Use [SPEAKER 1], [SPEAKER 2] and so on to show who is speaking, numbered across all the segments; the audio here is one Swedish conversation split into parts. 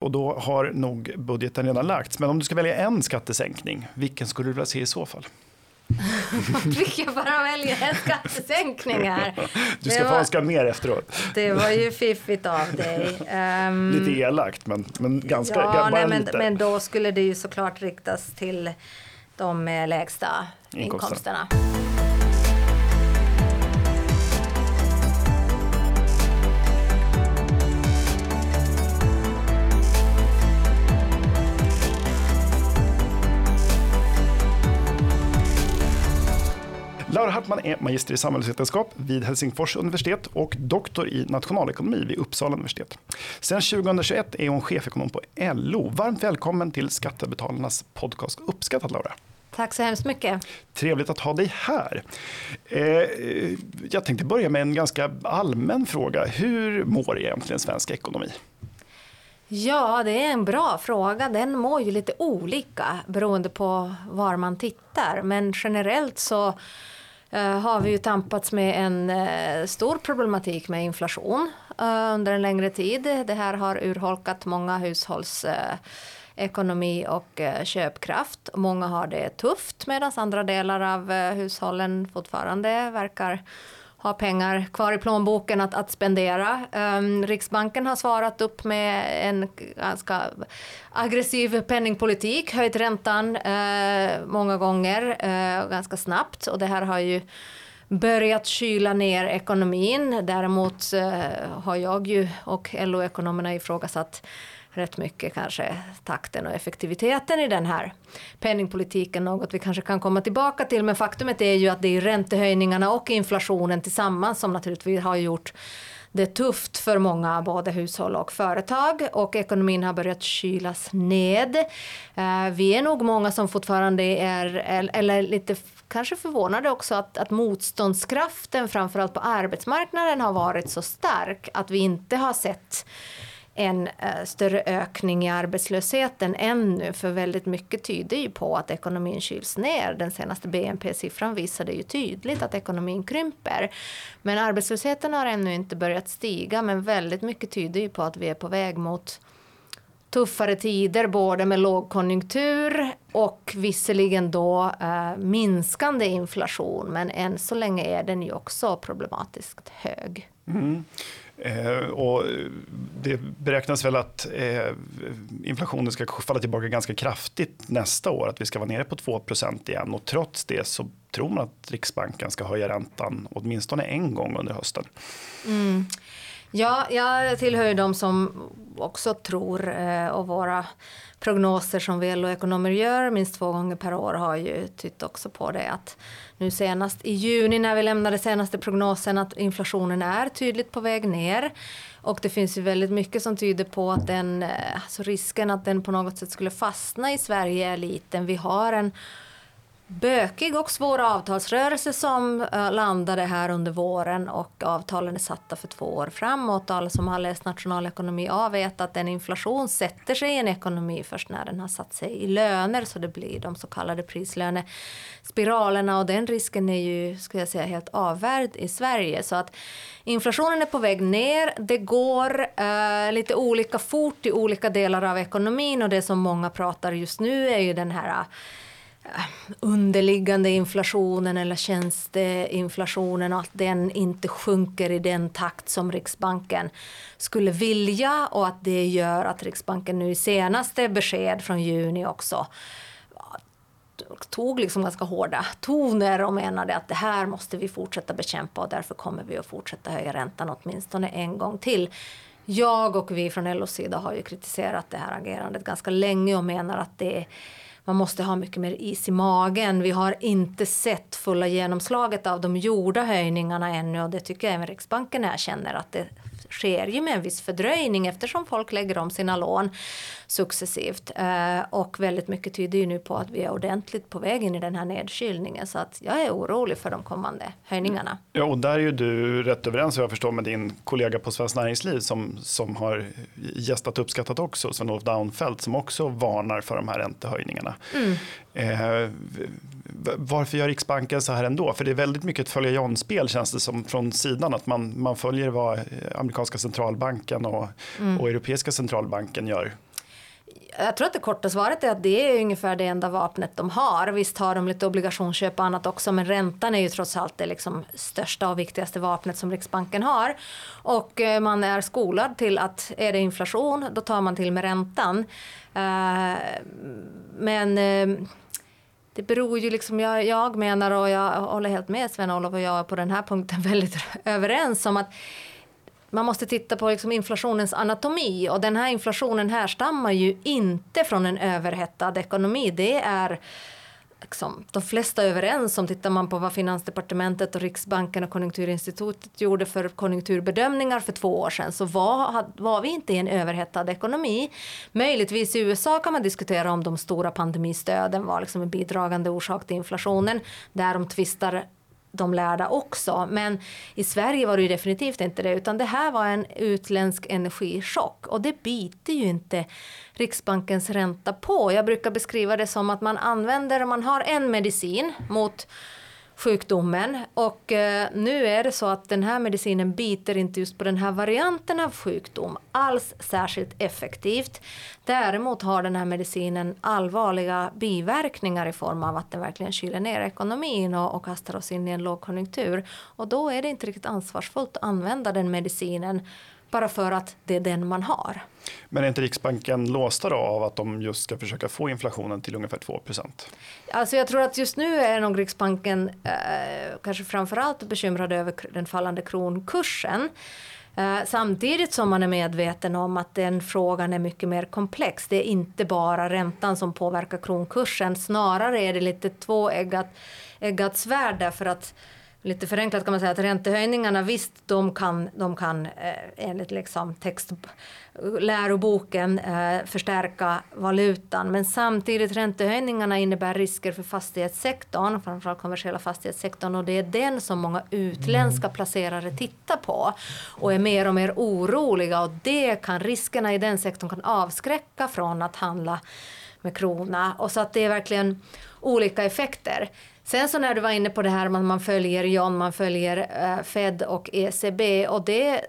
[SPEAKER 1] Och då har nog budgeten redan lagts. Men om du ska välja en skattesänkning, vilken skulle du vilja se i så fall?
[SPEAKER 2] Fick jag bara välja en skattesänkning här?
[SPEAKER 1] Du ska det få önska mer efteråt.
[SPEAKER 2] Det var ju fiffigt av dig.
[SPEAKER 1] Um, lite elakt men, men ganska, ja,
[SPEAKER 2] nej, men. Men då skulle det ju såklart riktas till de lägsta inkomsterna. inkomsterna.
[SPEAKER 1] Laura Hartman är magister i samhällsvetenskap vid Helsingfors universitet och doktor i nationalekonomi vid Uppsala universitet. Sedan 2021 är hon chefekonom på LO. Varmt välkommen till Skattebetalarnas podcast. Uppskattat Laura.
[SPEAKER 2] Tack så hemskt mycket.
[SPEAKER 1] Trevligt att ha dig här. Eh, jag tänkte börja med en ganska allmän fråga. Hur mår egentligen svensk ekonomi?
[SPEAKER 2] Ja, det är en bra fråga. Den mår ju lite olika beroende på var man tittar. Men generellt så Eh, har vi ju tampats med en eh, stor problematik med inflation eh, under en längre tid. Det här har urholkat många hushålls ekonomi och köpkraft. Många har det tufft medan andra delar av hushållen fortfarande verkar ha pengar kvar i plånboken att, att spendera. Um, Riksbanken har svarat upp med en ganska aggressiv penningpolitik, höjt räntan uh, många gånger uh, ganska snabbt och det här har ju börjat kyla ner ekonomin. Däremot uh, har jag ju och LO-ekonomerna ifrågasatt rätt mycket kanske takten och effektiviteten i den här penningpolitiken, något vi kanske kan komma tillbaka till. Men faktumet är ju att det är räntehöjningarna och inflationen tillsammans som naturligtvis har gjort det är tufft för många, både hushåll och företag och ekonomin har börjat kylas ned. Eh, vi är nog många som fortfarande är, eller lite kanske förvånade också att, att motståndskraften framförallt på arbetsmarknaden har varit så stark att vi inte har sett en eh, större ökning i arbetslösheten ännu, för väldigt mycket tyder ju på att ekonomin kyls ner. Den senaste BNP-siffran visade ju tydligt att ekonomin krymper. Men arbetslösheten har ännu inte börjat stiga, men väldigt mycket tyder ju på att vi är på väg mot tuffare tider, både med lågkonjunktur och visserligen då eh, minskande inflation, men än så länge är den ju också problematiskt hög.
[SPEAKER 1] Mm. Eh, och det beräknas väl att eh, inflationen ska falla tillbaka ganska kraftigt nästa år, att vi ska vara nere på 2% igen och trots det så tror man att Riksbanken ska höja räntan åtminstone en gång under hösten.
[SPEAKER 2] Mm. Ja, jag tillhör ju de som också tror eh, och våra prognoser som vi LO-ekonomer gör minst två gånger per år har ju tytt också på det att nu senast i juni när vi lämnade senaste prognosen att inflationen är tydligt på väg ner. Och det finns ju väldigt mycket som tyder på att den, eh, alltså risken att den på något sätt skulle fastna i Sverige är liten. Vi har en bökig och svår avtalsrörelse som eh, landade här under våren. Och avtalen är satta för två år framåt. Alla som har läst nationalekonomi A vet att en inflation sätter sig i en ekonomi först när den har satt sig i löner. Så det blir de så kallade prislönespiralerna. Och den risken är ju ska jag säga helt avvärd i Sverige. Så att inflationen är på väg ner. Det går eh, lite olika fort i olika delar av ekonomin. Och det som många pratar just nu är ju den här underliggande inflationen eller tjänsteinflationen och att den inte sjunker i den takt som Riksbanken skulle vilja och att det gör att Riksbanken nu i senaste besked från juni också tog liksom ganska hårda toner och menade att det här måste vi fortsätta bekämpa och därför kommer vi att fortsätta höja räntan åtminstone en gång till. Jag och vi från LOs sida har ju kritiserat det här agerandet ganska länge och menar att det man måste ha mycket mer is i magen. Vi har inte sett fulla genomslaget av de gjorda höjningarna ännu och det tycker jag även Riksbanken erkänner att det sker ju med en viss fördröjning eftersom folk lägger om sina lån successivt. Eh, och väldigt mycket tyder ju nu på att vi är ordentligt på väg in i den här nedkylningen. Så att jag är orolig för de kommande höjningarna.
[SPEAKER 1] Ja, och där är ju du rätt överens vad jag förstår med din kollega på Svenskt Näringsliv som, som har gästat uppskattat också, Sven-Olof Daunfeldt som också varnar för de här räntehöjningarna. Mm. Eh, varför gör Riksbanken så här ändå? För det är väldigt mycket ett följa John-spel känns det som från sidan. Att man, man följer vad amerikanska centralbanken och, mm. och europeiska centralbanken gör.
[SPEAKER 2] Jag tror att det korta svaret är att det är ungefär det enda vapnet de har. Visst har de lite obligationsköp och annat också men räntan är ju trots allt det liksom största och viktigaste vapnet som Riksbanken har. Och eh, man är skolad till att är det inflation då tar man till med räntan. Eh, men eh, det beror ju liksom, jag, jag menar och jag håller helt med Sven-Olof och jag är på den här punkten väldigt överens om att man måste titta på liksom inflationens anatomi och den här inflationen härstammar ju inte från en överhettad ekonomi. Det är liksom, de flesta överens om. Tittar man på vad Finansdepartementet och Riksbanken och Konjunkturinstitutet gjorde för konjunkturbedömningar för två år sedan så var, var vi inte i en överhettad ekonomi. Möjligtvis i USA kan man diskutera om de stora pandemistöden var liksom en bidragande orsak till inflationen. Där de tvistar de lärda också. Men i Sverige var det ju definitivt inte det, utan det här var en utländsk energichock och det biter ju inte Riksbankens ränta på. Jag brukar beskriva det som att man använder, man har en medicin mot sjukdomen. Och eh, nu är det så att den här medicinen biter inte just på den här varianten av sjukdom alls särskilt effektivt. Däremot har den här medicinen allvarliga biverkningar i form av att den verkligen kyler ner ekonomin och, och kastar oss in i en lågkonjunktur. Och då är det inte riktigt ansvarsfullt att använda den medicinen bara för att det är den man har.
[SPEAKER 1] Men är inte Riksbanken låsta då av att de just ska försöka få inflationen till ungefär 2%
[SPEAKER 2] Alltså jag tror att just nu är nog Riksbanken eh, kanske framförallt bekymrad över den fallande kronkursen. Eh, samtidigt som man är medveten om att den frågan är mycket mer komplex. Det är inte bara räntan som påverkar kronkursen. Snarare är det lite tvåeggat svärd därför att lite förenklat kan man säga att räntehöjningarna visst, de kan, de kan eh, enligt liksom text, läroboken eh, förstärka valutan. Men samtidigt räntehöjningarna innebär risker för fastighetssektorn, framförallt kommersiella fastighetssektorn och det är den som många utländska mm. placerare tittar på och är mer och mer oroliga och det kan riskerna i den sektorn kan avskräcka från att handla med krona och så att det är verkligen olika effekter. Sen så när du var inne på det här man, man följer John, man följer eh, Fed och ECB och det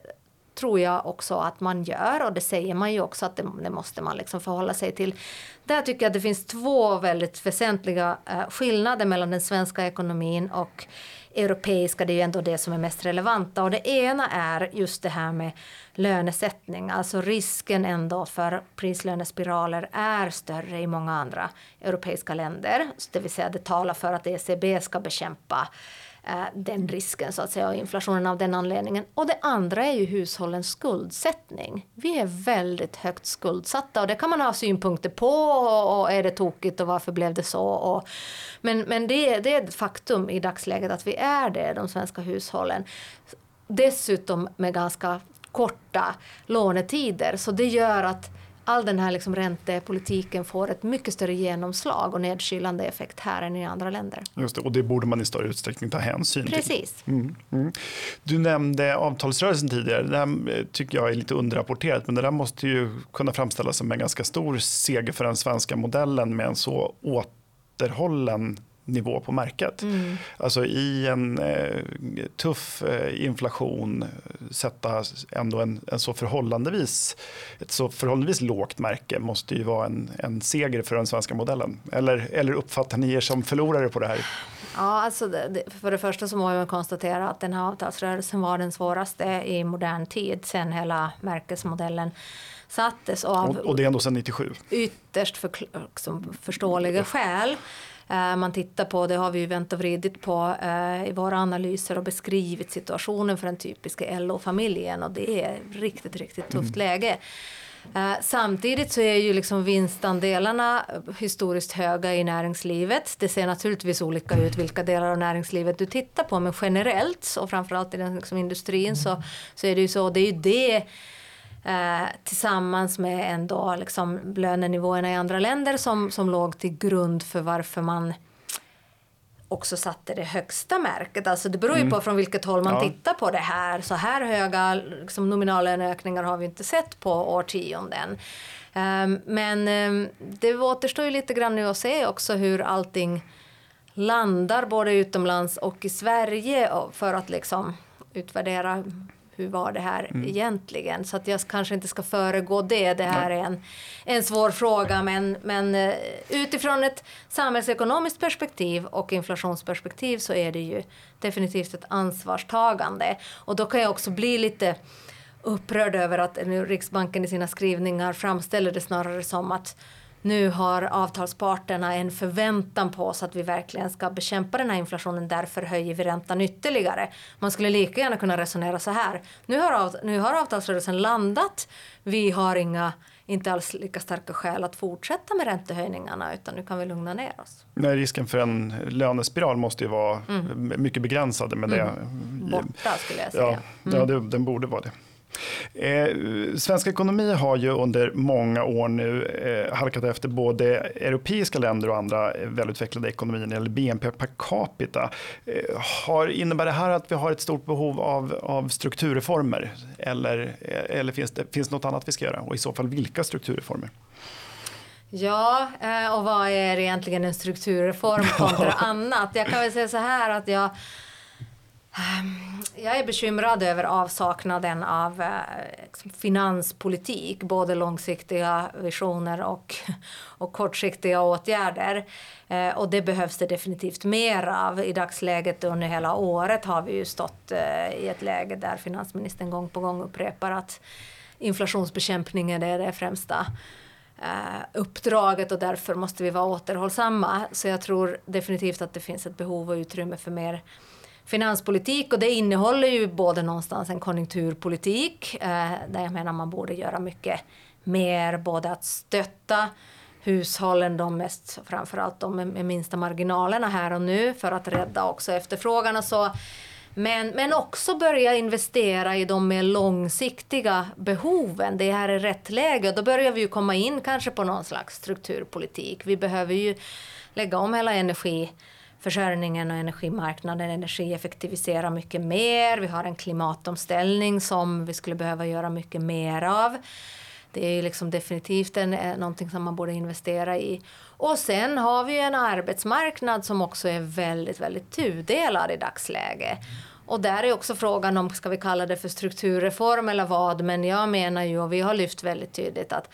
[SPEAKER 2] tror jag också att man gör och det säger man ju också att det, det måste man liksom förhålla sig till. Där tycker jag att det finns två väldigt väsentliga eh, skillnader mellan den svenska ekonomin och europeiska, det är ju ändå det som är mest relevanta. Och det ena är just det här med lönesättning, alltså risken ändå för prislönespiraler är större i många andra europeiska länder. Det vill säga det talar för att ECB ska bekämpa Eh, den risken så att säga och inflationen av den anledningen. Och det andra är ju hushållens skuldsättning. Vi är väldigt högt skuldsatta och det kan man ha synpunkter på och är det tokigt och varför blev det så? Och, men men det, det är ett faktum i dagsläget att vi är det, de svenska hushållen. Dessutom med ganska korta lånetider så det gör att all den här liksom räntepolitiken får ett mycket större genomslag och nedkylande effekt här än i andra länder.
[SPEAKER 1] Just det, och det borde man i större utsträckning ta hänsyn
[SPEAKER 2] till. Precis. Mm,
[SPEAKER 1] mm. Du nämnde avtalsrörelsen tidigare. Det här eh, tycker jag är lite underrapporterat men det där måste ju kunna framställas som en ganska stor seger för den svenska modellen med en så återhållen nivå på märket. Mm. Alltså i en eh, tuff eh, inflation sätta ändå en, en, så förhållandevis, ett så förhållandevis lågt märke måste ju vara en, en seger för den svenska modellen. Eller, eller uppfattar ni er som förlorare på det här?
[SPEAKER 2] Ja, alltså det, för det första så må jag konstatera att den här avtalsrörelsen var den svåraste i modern tid sen hela märkesmodellen sattes
[SPEAKER 1] av och, och det är ändå sedan 97?
[SPEAKER 2] Ytterst för, liksom, förståeliga skäl. Eh, man tittar på, det har vi ju vänt och vridit på eh, i våra analyser och beskrivit situationen för den typiska LO-familjen och det är riktigt, riktigt tufft mm. läge. Uh, samtidigt så är ju liksom vinstandelarna historiskt höga i näringslivet. Det ser naturligtvis olika ut vilka delar av näringslivet du tittar på men generellt och framförallt i den liksom industrin så, så är det ju så. Det är ju det eh, tillsammans med ändå liksom lönenivåerna i andra länder som, som låg till grund för varför man också satte det högsta märket. Alltså det beror ju mm. på från vilket håll man ja. tittar på det här. Så här höga liksom, nominallöneökningar har vi inte sett på årtionden. Um, men um, det återstår ju lite grann nu att se också hur allting landar både utomlands och i Sverige för att liksom utvärdera hur var det här mm. egentligen? Så att jag kanske inte ska föregå det. Det här är en, en svår fråga men, men eh, utifrån ett samhällsekonomiskt perspektiv och inflationsperspektiv så är det ju definitivt ett ansvarstagande. Och då kan jag också bli lite upprörd över att Riksbanken i sina skrivningar framställer det snarare som att nu har avtalsparterna en förväntan på oss att vi verkligen ska bekämpa den här inflationen, därför höjer vi räntan ytterligare. Man skulle lika gärna kunna resonera så här. Nu har, av, nu har avtalsrörelsen landat, vi har inga inte alls lika starka skäl att fortsätta med räntehöjningarna utan nu kan vi lugna ner oss.
[SPEAKER 1] Nej, risken för en lönespiral måste ju vara mm. mycket begränsad med det. Mm.
[SPEAKER 2] Borta skulle jag säga.
[SPEAKER 1] Ja, mm. ja det, den borde vara det. Eh, svensk ekonomi har ju under många år nu eh, halkat efter både europeiska länder och andra välutvecklade ekonomier när det gäller BNP per capita. Eh, har, innebär det här att vi har ett stort behov av, av strukturreformer eller, eh, eller finns, det, finns det något annat vi ska göra och i så fall vilka strukturreformer?
[SPEAKER 2] Ja, eh, och vad är egentligen en strukturreform kontra annat? Jag kan väl säga så här att jag Ehm, jag är bekymrad över avsaknaden av eh, liksom finanspolitik, både långsiktiga visioner och, och kortsiktiga åtgärder. Eh, och det behövs det definitivt mer av. I dagsläget under hela året har vi ju stått eh, i ett läge där finansministern gång på gång upprepar att inflationsbekämpningen är det främsta uppdraget och därför måste vi vara återhållsamma. Så jag tror definitivt att det finns ett behov och utrymme för mer finanspolitik och det innehåller ju både någonstans en konjunkturpolitik eh, där jag menar man borde göra mycket mer, både att stötta hushållen, de mest, framförallt de med, med minsta marginalerna här och nu för att rädda också efterfrågan och så. Men, men också börja investera i de mer långsiktiga behoven. Det här är rätt läge och då börjar vi ju komma in kanske på någon slags strukturpolitik. Vi behöver ju lägga om hela energi försörjningen och energimarknaden energieffektivisera mycket mer. Vi har en klimatomställning som vi skulle behöva göra mycket mer av. Det är liksom definitivt en, eh, någonting som man borde investera i. Och sen har vi en arbetsmarknad som också är väldigt, väldigt tudelad i dagsläget. Och där är också frågan om, ska vi kalla det för strukturreform eller vad, men jag menar ju, och vi har lyft väldigt tydligt att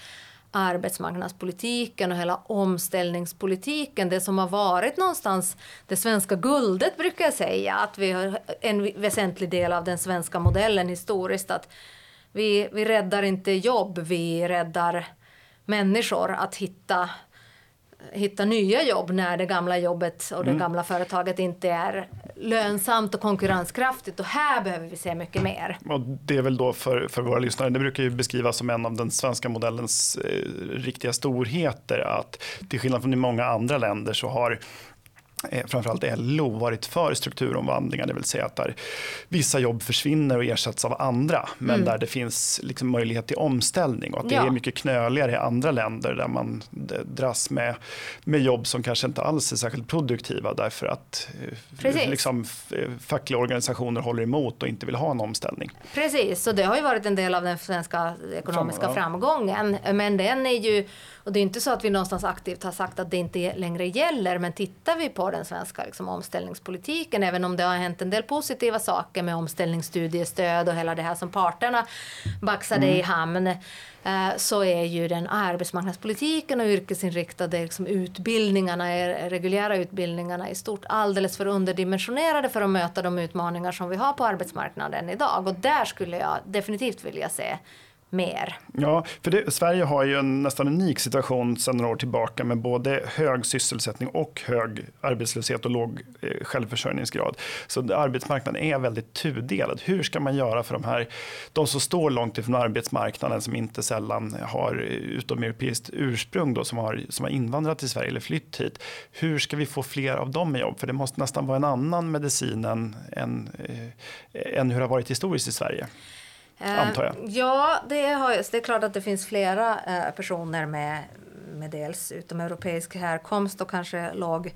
[SPEAKER 2] arbetsmarknadspolitiken och hela omställningspolitiken, det som har varit någonstans det svenska guldet brukar jag säga, att vi har en väsentlig del av den svenska modellen historiskt, att vi, vi räddar inte jobb, vi räddar människor att hitta hitta nya jobb när det gamla jobbet och det mm. gamla företaget inte är lönsamt och konkurrenskraftigt. Och här behöver vi se mycket mer.
[SPEAKER 1] Och det är väl då för, för våra lyssnare, det brukar ju beskrivas som en av den svenska modellens eh, riktiga storheter. Att till skillnad från i många andra länder så har framförallt LO varit för strukturomvandlingar, det vill säga att där vissa jobb försvinner och ersätts av andra, men mm. där det finns liksom möjlighet till omställning och att det ja. är mycket knöligare i andra länder där man dras med, med jobb som kanske inte alls är särskilt produktiva därför att eh, liksom, fackliga organisationer håller emot och inte vill ha en omställning.
[SPEAKER 2] Precis, och det har ju varit en del av den svenska ekonomiska Fram, ja. framgången, men den är ju och det är inte så att vi någonstans aktivt har sagt att det inte längre gäller, men tittar vi på den svenska liksom, omställningspolitiken, även om det har hänt en del positiva saker med omställningsstudiestöd och hela det här som parterna baxade mm. i hamn, eh, så är ju den arbetsmarknadspolitiken och yrkesinriktade liksom, utbildningarna, reguljära utbildningarna i stort alldeles för underdimensionerade för att möta de utmaningar som vi har på arbetsmarknaden idag. Och där skulle jag definitivt vilja se mer.
[SPEAKER 1] Ja, för det, Sverige har ju en nästan unik situation sedan några år tillbaka med både hög sysselsättning och hög arbetslöshet och låg eh, självförsörjningsgrad. Så arbetsmarknaden är väldigt tudelad. Hur ska man göra för de här, de som står långt ifrån arbetsmarknaden som inte sällan har utomeuropeiskt ursprung då, som har, som har invandrat till Sverige eller flytt hit. Hur ska vi få fler av dem i jobb? För det måste nästan vara en annan medicin än, än, eh, än hur det har varit historiskt i Sverige. Eh, antar jag.
[SPEAKER 2] Ja, det, har, det är klart att det finns flera eh, personer med, med dels utomeuropeisk härkomst och kanske låg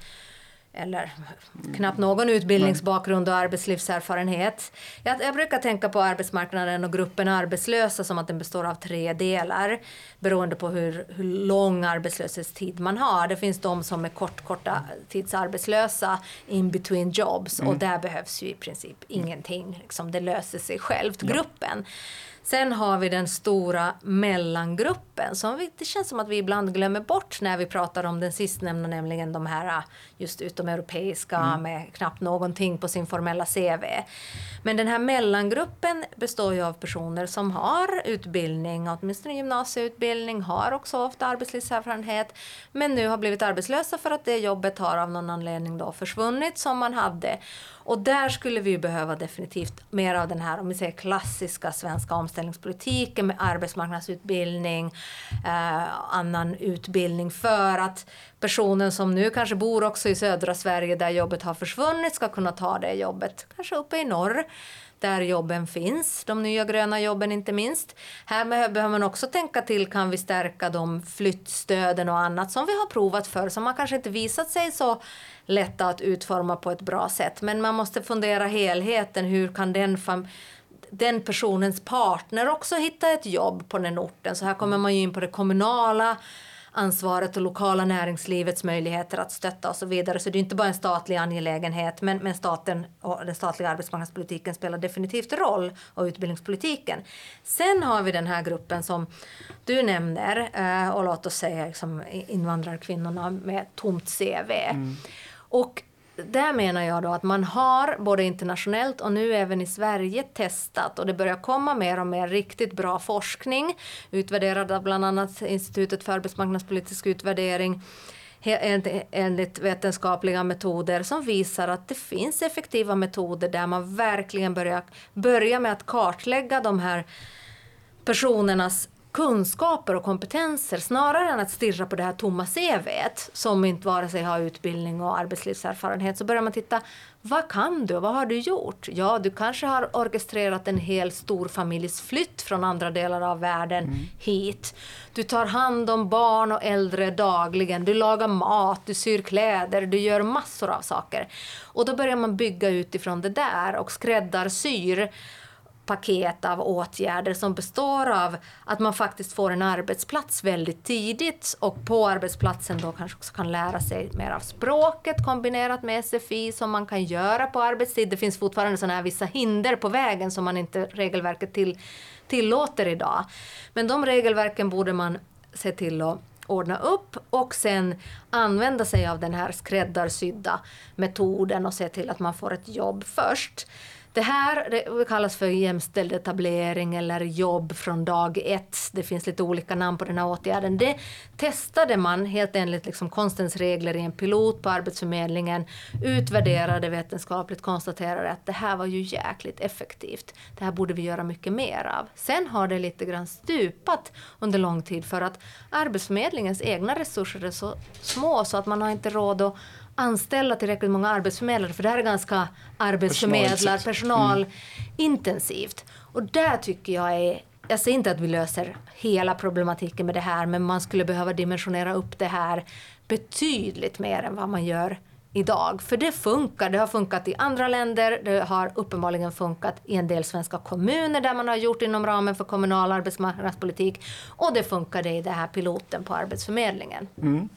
[SPEAKER 2] eller knappt någon utbildningsbakgrund och arbetslivserfarenhet. Jag, jag, brukar tänka på arbetsmarknaden och gruppen arbetslösa som att den består av tre delar beroende på hur, hur lång arbetslöshetstid man har. Det finns de som är kort, korta tidsarbetslösa in between jobs mm. och där behövs ju i princip ingenting. Liksom, det löser sig självt, gruppen. Ja. Sen har vi den stora mellangruppen som vi, det känns som att vi ibland glömmer bort när vi pratar om den sistnämnda, nämligen de här just utomeuropeiska mm. med knappt någonting på sin formella CV. Men den här mellangruppen består ju av personer som har utbildning, åtminstone gymnasieutbildning, har också ofta arbetslivserfarenhet, men nu har blivit arbetslösa för att det jobbet har av någon anledning då försvunnit som man hade. Och där skulle vi behöva definitivt mer av den här om vi säger klassiska svenska omställningspolitiken med arbetsmarknadsutbildning, eh, annan utbildning för att personen som nu kanske bor också i södra Sverige där jobbet har försvunnit ska kunna ta det jobbet, kanske uppe i norr där jobben finns, de nya gröna jobben inte minst. Här behöver man också tänka till, kan vi stärka de flyttstöden och annat som vi har provat för som har kanske inte visat sig så lätta att utforma på ett bra sätt. Men man måste fundera helheten, hur kan den den personens partner också hitta ett jobb på den orten. Så här kommer man ju in på det kommunala ansvaret och lokala näringslivets möjligheter att stötta och så vidare. Så det är inte bara en statlig angelägenhet, men, men staten och den statliga arbetsmarknadspolitiken spelar definitivt roll och utbildningspolitiken. Sen har vi den här gruppen som du nämner eh, och låt oss säga liksom invandrarkvinnorna med tomt CV. Mm. Och där menar jag då att man har både internationellt och nu även i Sverige testat och det börjar komma mer och mer riktigt bra forskning utvärderad av bland annat Institutet för arbetsmarknadspolitisk utvärdering enligt vetenskapliga metoder som visar att det finns effektiva metoder där man verkligen börjar, börjar med att kartlägga de här personernas kunskaper och kompetenser snarare än att stirra på det här tomma CVet som inte vare sig har utbildning och arbetslivserfarenhet så börjar man titta vad kan du? Vad har du gjort? Ja, du kanske har orkestrerat en hel stor familjs flytt från andra delar av världen mm. hit. Du tar hand om barn och äldre dagligen. Du lagar mat, du syr kläder, du gör massor av saker. Och då börjar man bygga utifrån det där och skräddarsyr paket av åtgärder som består av att man faktiskt får en arbetsplats väldigt tidigt och på arbetsplatsen då kanske också kan lära sig mer av språket kombinerat med SFI som man kan göra på arbetstid. Det finns fortfarande sådana här vissa hinder på vägen som man inte regelverket till, tillåter idag. Men de regelverken borde man se till att ordna upp och sen använda sig av den här skräddarsydda metoden och se till att man får ett jobb först. Det här det kallas för jämställd etablering eller jobb från dag ett. Det finns lite olika namn på den här åtgärden. Det testade man helt enligt liksom konstens regler i en pilot på Arbetsförmedlingen, utvärderade vetenskapligt, konstaterade att det här var ju jäkligt effektivt. Det här borde vi göra mycket mer av. Sen har det lite grann stupat under lång tid för att Arbetsförmedlingens egna resurser är så små så att man har inte råd att anställa tillräckligt många arbetsförmedlare för det här är ganska arbetsförmedlar, personalintensivt. Mm. Och där tycker jag är jag säger inte att vi löser hela problematiken med det här men man skulle behöva dimensionera upp det här betydligt mer än vad man gör idag. För det funkar. Det har funkat i andra länder. Det har uppenbarligen funkat i en del svenska kommuner där man har gjort inom ramen för kommunal arbetsmarknadspolitik. Och det funkade i den här piloten på Arbetsförmedlingen. Mm.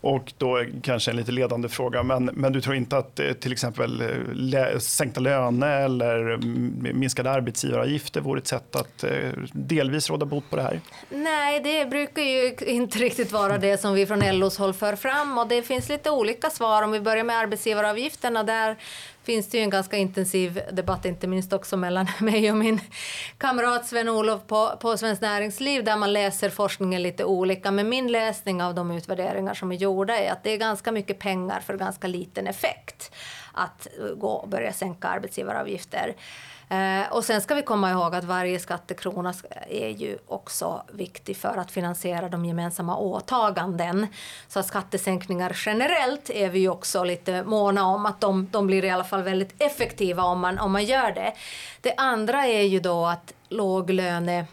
[SPEAKER 1] Och då kanske en lite ledande fråga, men, men du tror inte att eh, till exempel eh, lä, sänkta löner eller mm, minskade arbetsgivaravgifter vore ett sätt att eh, delvis råda bot på det här?
[SPEAKER 2] Nej, det brukar ju inte riktigt vara det som vi från LOs håll för fram och det finns lite olika svar. Om vi börjar med arbetsgivaravgifterna, där finns det ju en ganska intensiv debatt, inte minst också mellan mig och min kamrat Sven-Olof på, på Svenskt Näringsliv, där man läser forskningen lite olika. Men min läsning av de utvärderingar som är gjorda är att det är ganska mycket pengar för ganska liten effekt att gå och börja sänka arbetsgivaravgifter. Eh, och sen ska vi komma ihåg att varje skattekrona är ju också viktig för att finansiera de gemensamma åtaganden. Så att skattesänkningar generellt är vi ju också lite måna om att de, de blir i alla fall väldigt effektiva om man, om man gör det. Det andra är ju då att låglöne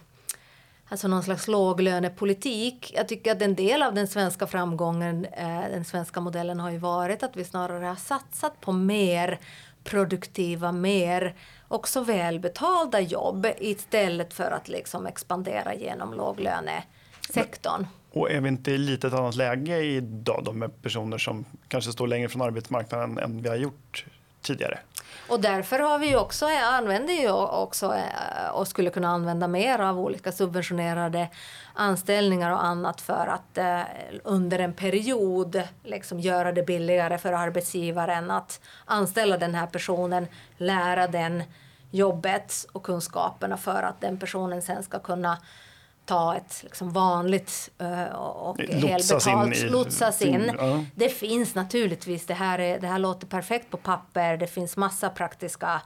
[SPEAKER 2] alltså någon slags låglönepolitik. Jag tycker att en del av den svenska framgången, eh, den svenska modellen har ju varit att vi snarare har satsat på mer produktiva, mer också välbetalda jobb istället för att liksom expandera genom låglönesektorn.
[SPEAKER 1] Och är vi inte i lite ett annat läge idag då med personer som kanske står längre från arbetsmarknaden än vi har gjort tidigare?
[SPEAKER 2] Och därför har vi också, eh, använder ju också eh, och skulle kunna använda mer av olika subventionerade anställningar och annat för att eh, under en period liksom göra det billigare för arbetsgivaren att anställa den här personen, lära den jobbet och kunskaperna för att den personen sen ska kunna ta ett liksom vanligt uh, och
[SPEAKER 1] lotsas
[SPEAKER 2] helbetalt,
[SPEAKER 1] in i,
[SPEAKER 2] lotsas in.
[SPEAKER 1] Ja.
[SPEAKER 2] Det finns naturligtvis, det här, är, det här låter perfekt på papper, det finns massa praktiska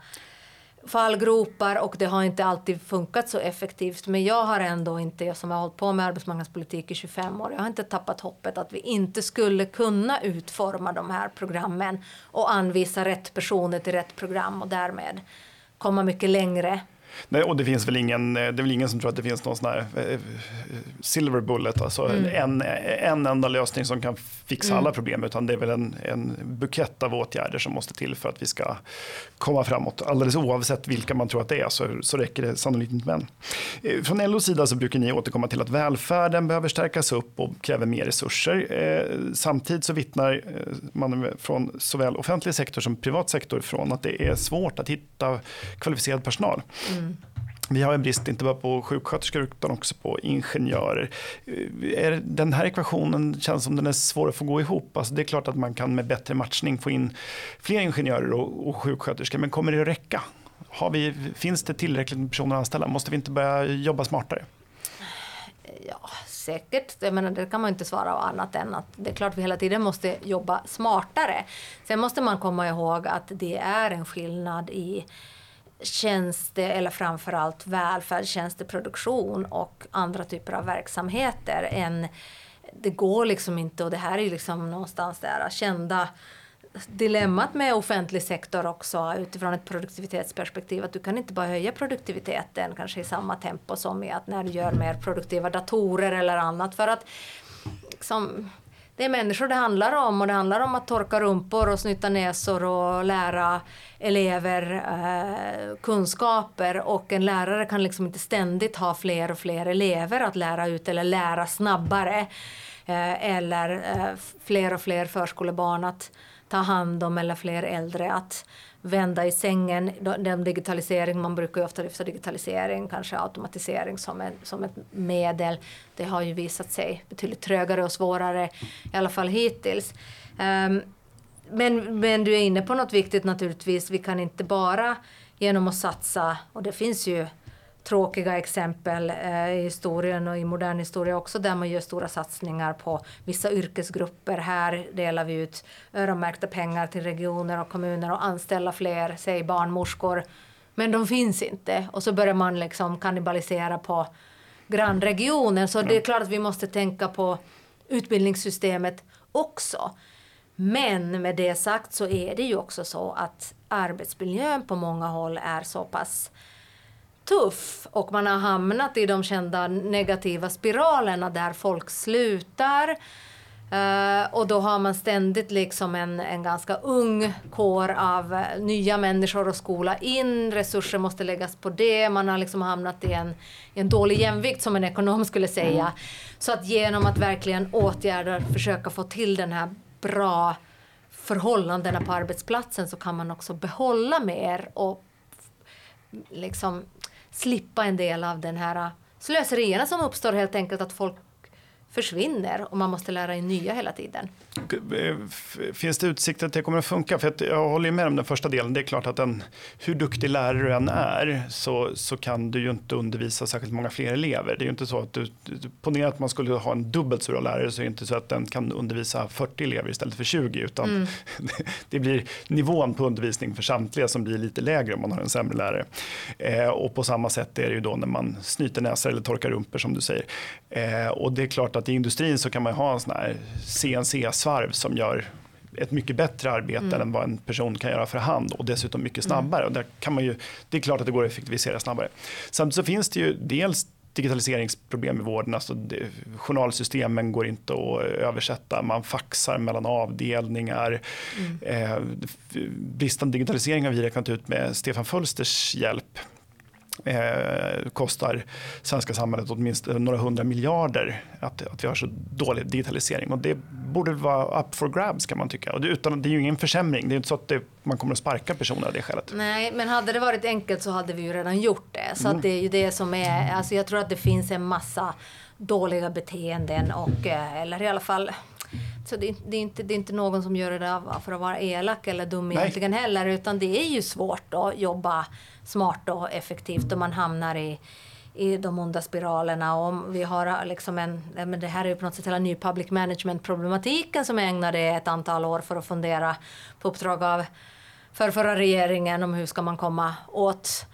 [SPEAKER 2] fallgropar och det har inte alltid funkat så effektivt. Men jag har ändå inte, jag som har hållit på med arbetsmarknadspolitik i 25 år, jag har inte tappat hoppet att vi inte skulle kunna utforma de här programmen och anvisa rätt personer till rätt program och därmed komma mycket längre
[SPEAKER 1] Nej, och det finns väl ingen, det är väl ingen som tror att det finns någon sån här eh, silver bullet, alltså mm. en, en enda lösning som kan fixa mm. alla problem, utan det är väl en, en bukett av åtgärder som måste till för att vi ska komma framåt. Alldeles oavsett vilka man tror att det är så, så räcker det sannolikt inte med eh, Från LOs sida så brukar ni återkomma till att välfärden behöver stärkas upp och kräver mer resurser. Eh, samtidigt så vittnar man från såväl offentlig sektor som privat sektor från att det är svårt att hitta kvalificerad personal. Mm. Vi har en brist inte bara på sjuksköterskor utan också på ingenjörer. Är den här ekvationen känns som den är svår att få gå ihop. Alltså det är klart att man kan med bättre matchning få in fler ingenjörer och, och sjuksköterskor, men kommer det att räcka? Har vi, finns det tillräckligt med personer att anställa? Måste vi inte börja jobba smartare?
[SPEAKER 2] Ja, säkert. Jag menar, det kan man inte svara annat än att det är klart vi hela tiden måste jobba smartare. Sen måste man komma ihåg att det är en skillnad i tjänste eller framförallt välfärdstjänsteproduktion och andra typer av verksamheter. Än, det går liksom inte, och det här är ju liksom någonstans där kända dilemmat med offentlig sektor också utifrån ett produktivitetsperspektiv att du kan inte bara höja produktiviteten kanske i samma tempo som i att när du gör mer produktiva datorer eller annat för att liksom, det är människor det handlar om och det handlar om att torka rumpor och snyta näsor och lära elever eh, kunskaper. Och en lärare kan liksom inte ständigt ha fler och fler elever att lära ut eller lära snabbare. Eh, eller eh, fler och fler förskolebarn att ta hand om eller fler äldre att vända i sängen. Den digitalisering, man brukar ju ofta lyfta digitalisering, kanske automatisering som, en, som ett medel. Det har ju visat sig betydligt trögare och svårare, i alla fall hittills. Um, men, men du är inne på något viktigt naturligtvis. Vi kan inte bara genom att satsa, och det finns ju tråkiga exempel eh, i historien och i modern historia också där man gör stora satsningar på vissa yrkesgrupper. Här delar vi ut öronmärkta pengar till regioner och kommuner och anställa fler, säg barnmorskor. Men de finns inte och så börjar man liksom kannibalisera på grannregionen. Så det är klart att vi måste tänka på utbildningssystemet också. Men med det sagt så är det ju också så att arbetsmiljön på många håll är så pass tuff och man har hamnat i de kända negativa spiralerna där folk slutar. Uh, och då har man ständigt liksom en, en ganska ung kår av uh, nya människor att skola in. Resurser måste läggas på det. Man har liksom hamnat i en, en dålig jämvikt som en ekonom skulle säga. Mm. Så att genom att verkligen åtgärda, försöka få till den här bra förhållandena på arbetsplatsen så kan man också behålla mer och liksom slippa en del av den här äh, slöserierna som uppstår helt enkelt att folk försvinner och man måste lära in nya hela tiden.
[SPEAKER 1] Finns det utsikter att det kommer att funka? För jag håller med om den första delen. Det är klart att en, hur duktig lärare du än är så, så kan du ju inte undervisa särskilt många fler elever. Det är ju inte så att du, ponera att man skulle ha en dubbelt så bra lärare så är det inte så att den kan undervisa 40 elever istället för 20 utan mm. det blir nivån på undervisning för samtliga som blir lite lägre om man har en sämre lärare. Eh, och på samma sätt är det ju då när man snyter näsor eller torkar rumpor som du säger. Eh, och det är klart att i industrin så kan man ha en sån här CNC-svarv som gör ett mycket bättre arbete mm. än vad en person kan göra för hand och dessutom mycket mm. snabbare. Mm. Och där kan man ju, det är klart att det går att effektivisera snabbare. Samtidigt så finns det ju dels digitaliseringsproblem i vården. Alltså det, journalsystemen går inte att översätta, man faxar mellan avdelningar. Mm. Eh, bristande digitalisering har vi räknat ut med Stefan Fölsters hjälp eh, kostar svenska samhället åtminstone några hundra miljarder att, att vi har så dålig digitalisering. Och det borde vara up for grabs kan man tycka. Och det, utan, det är ju ingen försämring, det är inte så att det, man kommer att sparka personer av det skälet.
[SPEAKER 2] Nej, men hade det varit enkelt så hade vi ju redan gjort det. Så mm. det är ju det som är, alltså jag tror att det finns en massa dåliga beteenden och, eh, eller i alla fall så det, det, är inte, det är inte någon som gör det för att vara elak eller dum Nej. egentligen heller, utan det är ju svårt att jobba smart och effektivt och man hamnar i, i de onda spiralerna. Och vi har eh, liksom en, men det här är ju på något sätt hela ny public management-problematiken som jag ägnade ett antal år för att fundera på uppdrag av för förra regeringen om hur ska man komma åt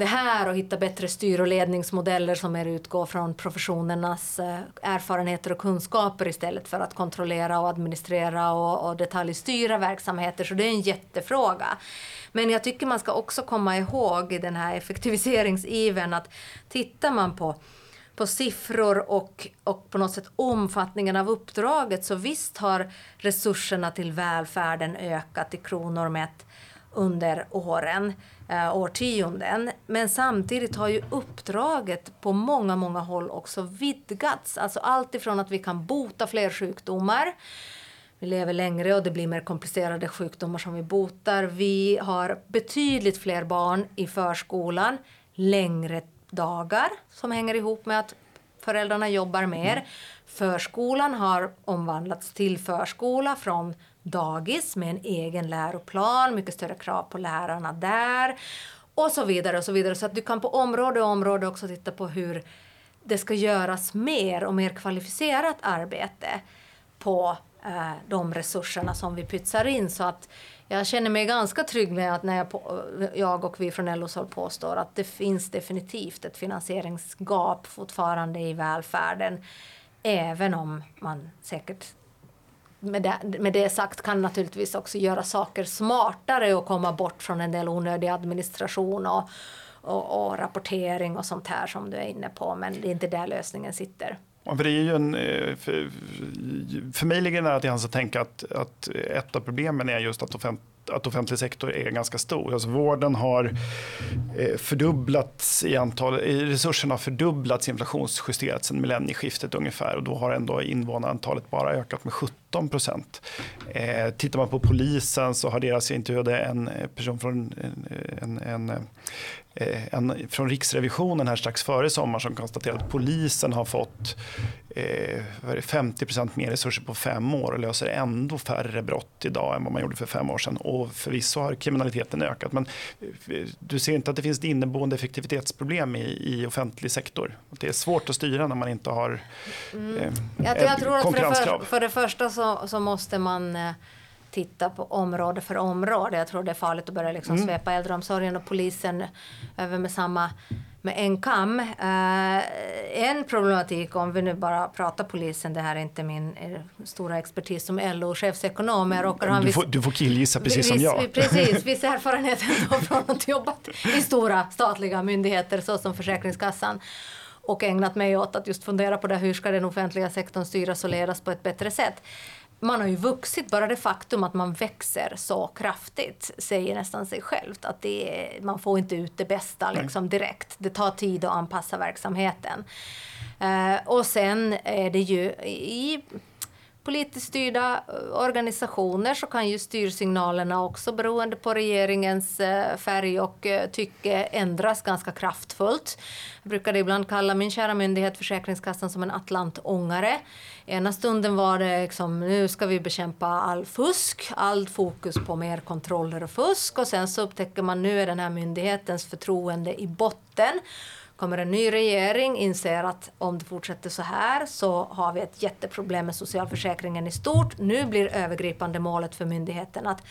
[SPEAKER 2] det här och hitta bättre styr och ledningsmodeller som mer utgår från professionernas eh, erfarenheter och kunskaper istället för att kontrollera och administrera och, och detaljstyra verksamheter. Så det är en jättefråga. Men jag tycker man ska också komma ihåg i den här effektiviseringsiven att tittar man på på siffror och, och på något sätt omfattningen av uppdraget så visst har resurserna till välfärden ökat i kronor mätt under åren, eh, årtionden. Men samtidigt har ju uppdraget på många, många håll också vidgats. Alltså allt ifrån att vi kan bota fler sjukdomar vi lever längre och det blir mer komplicerade sjukdomar som vi botar. Vi har betydligt fler barn i förskolan, längre dagar som hänger ihop med att föräldrarna jobbar mer. Mm. Förskolan har omvandlats till förskola från dagis med en egen läroplan, mycket större krav på lärarna där och så vidare och så vidare. Så att du kan på område och område också titta på hur det ska göras mer och mer kvalificerat arbete på eh, de resurserna som vi pytsar in. Så att jag känner mig ganska trygg med att när jag, på, jag och vi från LOs håll påstår att det finns definitivt ett finansieringsgap fortfarande i välfärden. Även om man säkert med det, med det sagt kan naturligtvis också göra saker smartare och komma bort från en del onödig administration och, och, och rapportering och sånt här som du är inne på. Men det är inte där lösningen sitter.
[SPEAKER 1] För, det är ju en, eh, för, för mig ligger det nära till hands att tänka att, att ett av problemen är just att offent, att offentlig sektor är ganska stor. Alltså vården har eh, fördubblats i antal, resurserna har fördubblats inflationsjusterat sedan millennieskiftet ungefär och då har ändå invånarantalet bara ökat med 17 procent. Eh, tittar man på polisen så har deras, jag intervjuade en eh, person från en, en, en eh, en, från Riksrevisionen här strax före sommar som konstaterade att polisen har fått eh, 50% mer resurser på fem år och löser ändå färre brott idag än vad man gjorde för fem år sedan. Och förvisso har kriminaliteten ökat men eh, du ser inte att det finns ett inneboende effektivitetsproblem i, i offentlig sektor? Att det är svårt att styra när man inte har eh, mm.
[SPEAKER 2] jag, jag tror att för det, för, för det första så, så måste man eh, titta på område för område. Jag tror det är farligt att börja liksom mm. svepa äldreomsorgen och polisen över med samma med en kam. Uh, en problematik, om vi nu bara pratar polisen, det här är inte min är stora expertis som LO-chefsekonom.
[SPEAKER 1] du, får, du får killgissa precis viss, som jag.
[SPEAKER 2] Precis, viss erfarenhet från att jobbat i stora statliga myndigheter såsom Försäkringskassan och ägnat mig åt att just fundera på det, hur ska den offentliga sektorn styras och ledas på ett bättre sätt man har ju vuxit, bara det faktum att man växer så kraftigt säger nästan sig självt att det är, man får inte ut det bästa liksom, direkt. Det tar tid att anpassa verksamheten. Uh, och sen är det ju i politiskt styrda eh, organisationer så kan ju styrsignalerna också beroende på regeringens eh, färg och eh, tycke ändras ganska kraftfullt. Jag brukar ibland kalla min kära myndighet Försäkringskassan som en atlantångare. Ena stunden var det liksom, nu ska vi bekämpa all fusk, all fokus på mer kontroller och fusk och sen så upptäcker man nu är den här myndighetens förtroende i botten kommer en ny regering, inser att om det fortsätter så här så har vi ett jätteproblem med socialförsäkringen i stort. Nu blir övergripande målet för myndigheten att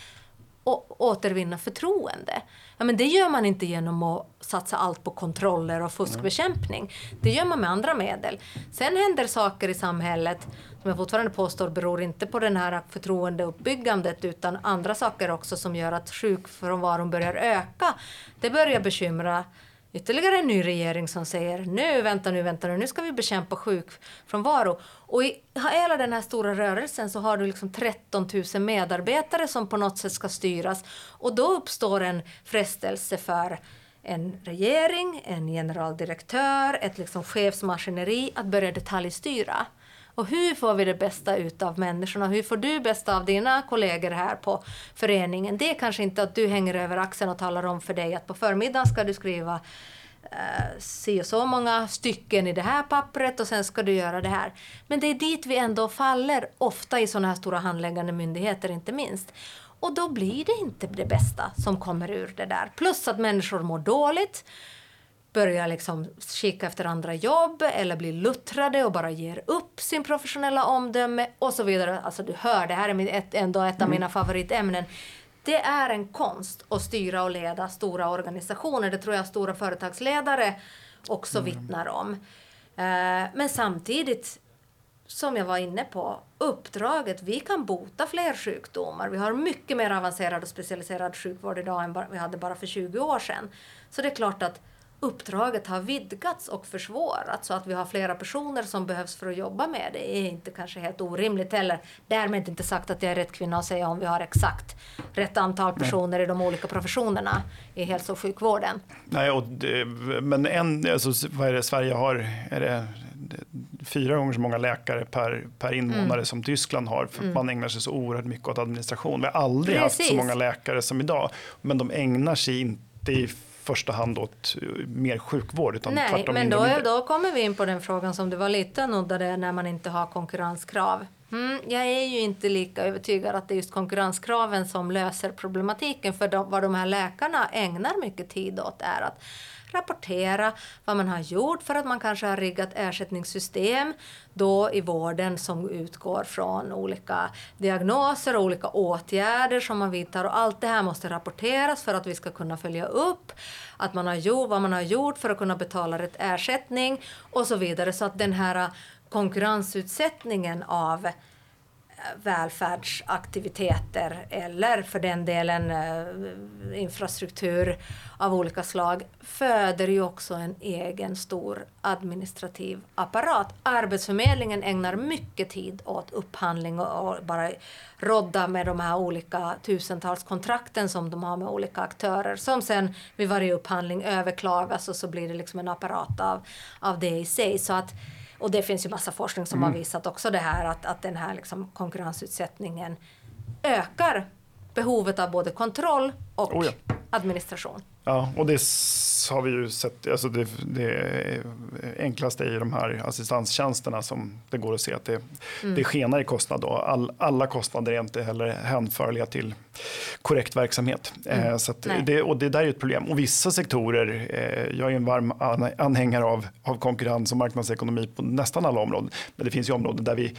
[SPEAKER 2] återvinna förtroende. Ja, men det gör man inte genom att satsa allt på kontroller och fuskbekämpning. Det gör man med andra medel. Sen händer saker i samhället som jag fortfarande påstår beror inte på den här förtroendeuppbyggandet utan andra saker också som gör att sjukfrånvaron börjar öka. Det börjar bekymra ytterligare en ny regering som säger nu, vänta nu, vänta nu, nu ska vi bekämpa sjukfrånvaro. Och i hela den här stora rörelsen så har du liksom 13 000 medarbetare som på något sätt ska styras. Och då uppstår en frestelse för en regering, en generaldirektör, ett liksom chefsmaskineri att börja detaljstyra. Och hur får vi det bästa ut av människorna? Hur får du bästa av dina kollegor här på föreningen? Det är kanske inte att du hänger över axeln och talar om för dig att på förmiddagen ska du skriva eh, si och så många stycken i det här pappret och sen ska du göra det här. Men det är dit vi ändå faller, ofta i sådana här stora handläggande myndigheter inte minst. Och då blir det inte det bästa som kommer ur det där. Plus att människor mår dåligt börjar liksom kika efter andra jobb eller blir luttrade och bara ger upp sin professionella omdöme och så vidare. Alltså du hör, det här är ett, ändå ett av mm. mina favoritämnen. Det är en konst att styra och leda stora organisationer. Det tror jag stora företagsledare också mm. vittnar om. Eh, men samtidigt, som jag var inne på, uppdraget, vi kan bota fler sjukdomar. Vi har mycket mer avancerad och specialiserad sjukvård idag än vi hade bara för 20 år sedan. Så det är klart att uppdraget har vidgats och försvårats så att vi har flera personer som behövs för att jobba med det är inte kanske helt orimligt heller. Därmed inte sagt att jag är rätt kvinna att säga om vi har exakt rätt antal personer Nej. i de olika professionerna i hälso och sjukvården.
[SPEAKER 1] Nej, och det, men en, alltså, vad är det Sverige har? Är det fyra gånger så många läkare per, per invånare mm. som Tyskland har. För mm. Man ägnar sig så oerhört mycket åt administration. Vi har aldrig Precis. haft så många läkare som idag. Men de ägnar sig inte i första hand åt eh, mer sjukvård. Utan
[SPEAKER 2] Nej, men då, då kommer vi in på den frågan som du var lite nuddade när man inte har konkurrenskrav. Mm, jag är ju inte lika övertygad att det är just konkurrenskraven som löser problematiken. För de, vad de här läkarna ägnar mycket tid åt är att rapportera vad man har gjort för att man kanske har riggat ersättningssystem då i vården som utgår från olika diagnoser och olika åtgärder som man vidtar. Och allt det här måste rapporteras för att vi ska kunna följa upp att man har gjort vad man har gjort för att kunna betala rätt ersättning och så vidare. Så att den här konkurrensutsättningen av välfärdsaktiviteter eller för den delen eh, infrastruktur av olika slag föder ju också en egen stor administrativ apparat. Arbetsförmedlingen ägnar mycket tid åt upphandling och, bara rodda med de här olika tusentals kontrakten som de har med olika aktörer som sen vid varje upphandling överklagas och så blir det liksom en apparat av, av det i sig. Så att och det finns ju massa forskning som mm. har visat också det här att, att den här liksom konkurrensutsättningen ökar behovet av både kontroll och oh ja. Administration.
[SPEAKER 1] Ja, och det har vi ju sett, alltså det, det enklaste är ju de här assistanstjänsterna som det går att se att det, mm. det skenar i kostnad. Då. All, alla kostnader är inte heller hänförliga till korrekt verksamhet. Mm. Eh, så det, och det där är ju ett problem. Och vissa sektorer, eh, jag är en varm anhängare av, av konkurrens och marknadsekonomi på nästan alla områden. Men det finns ju områden där vi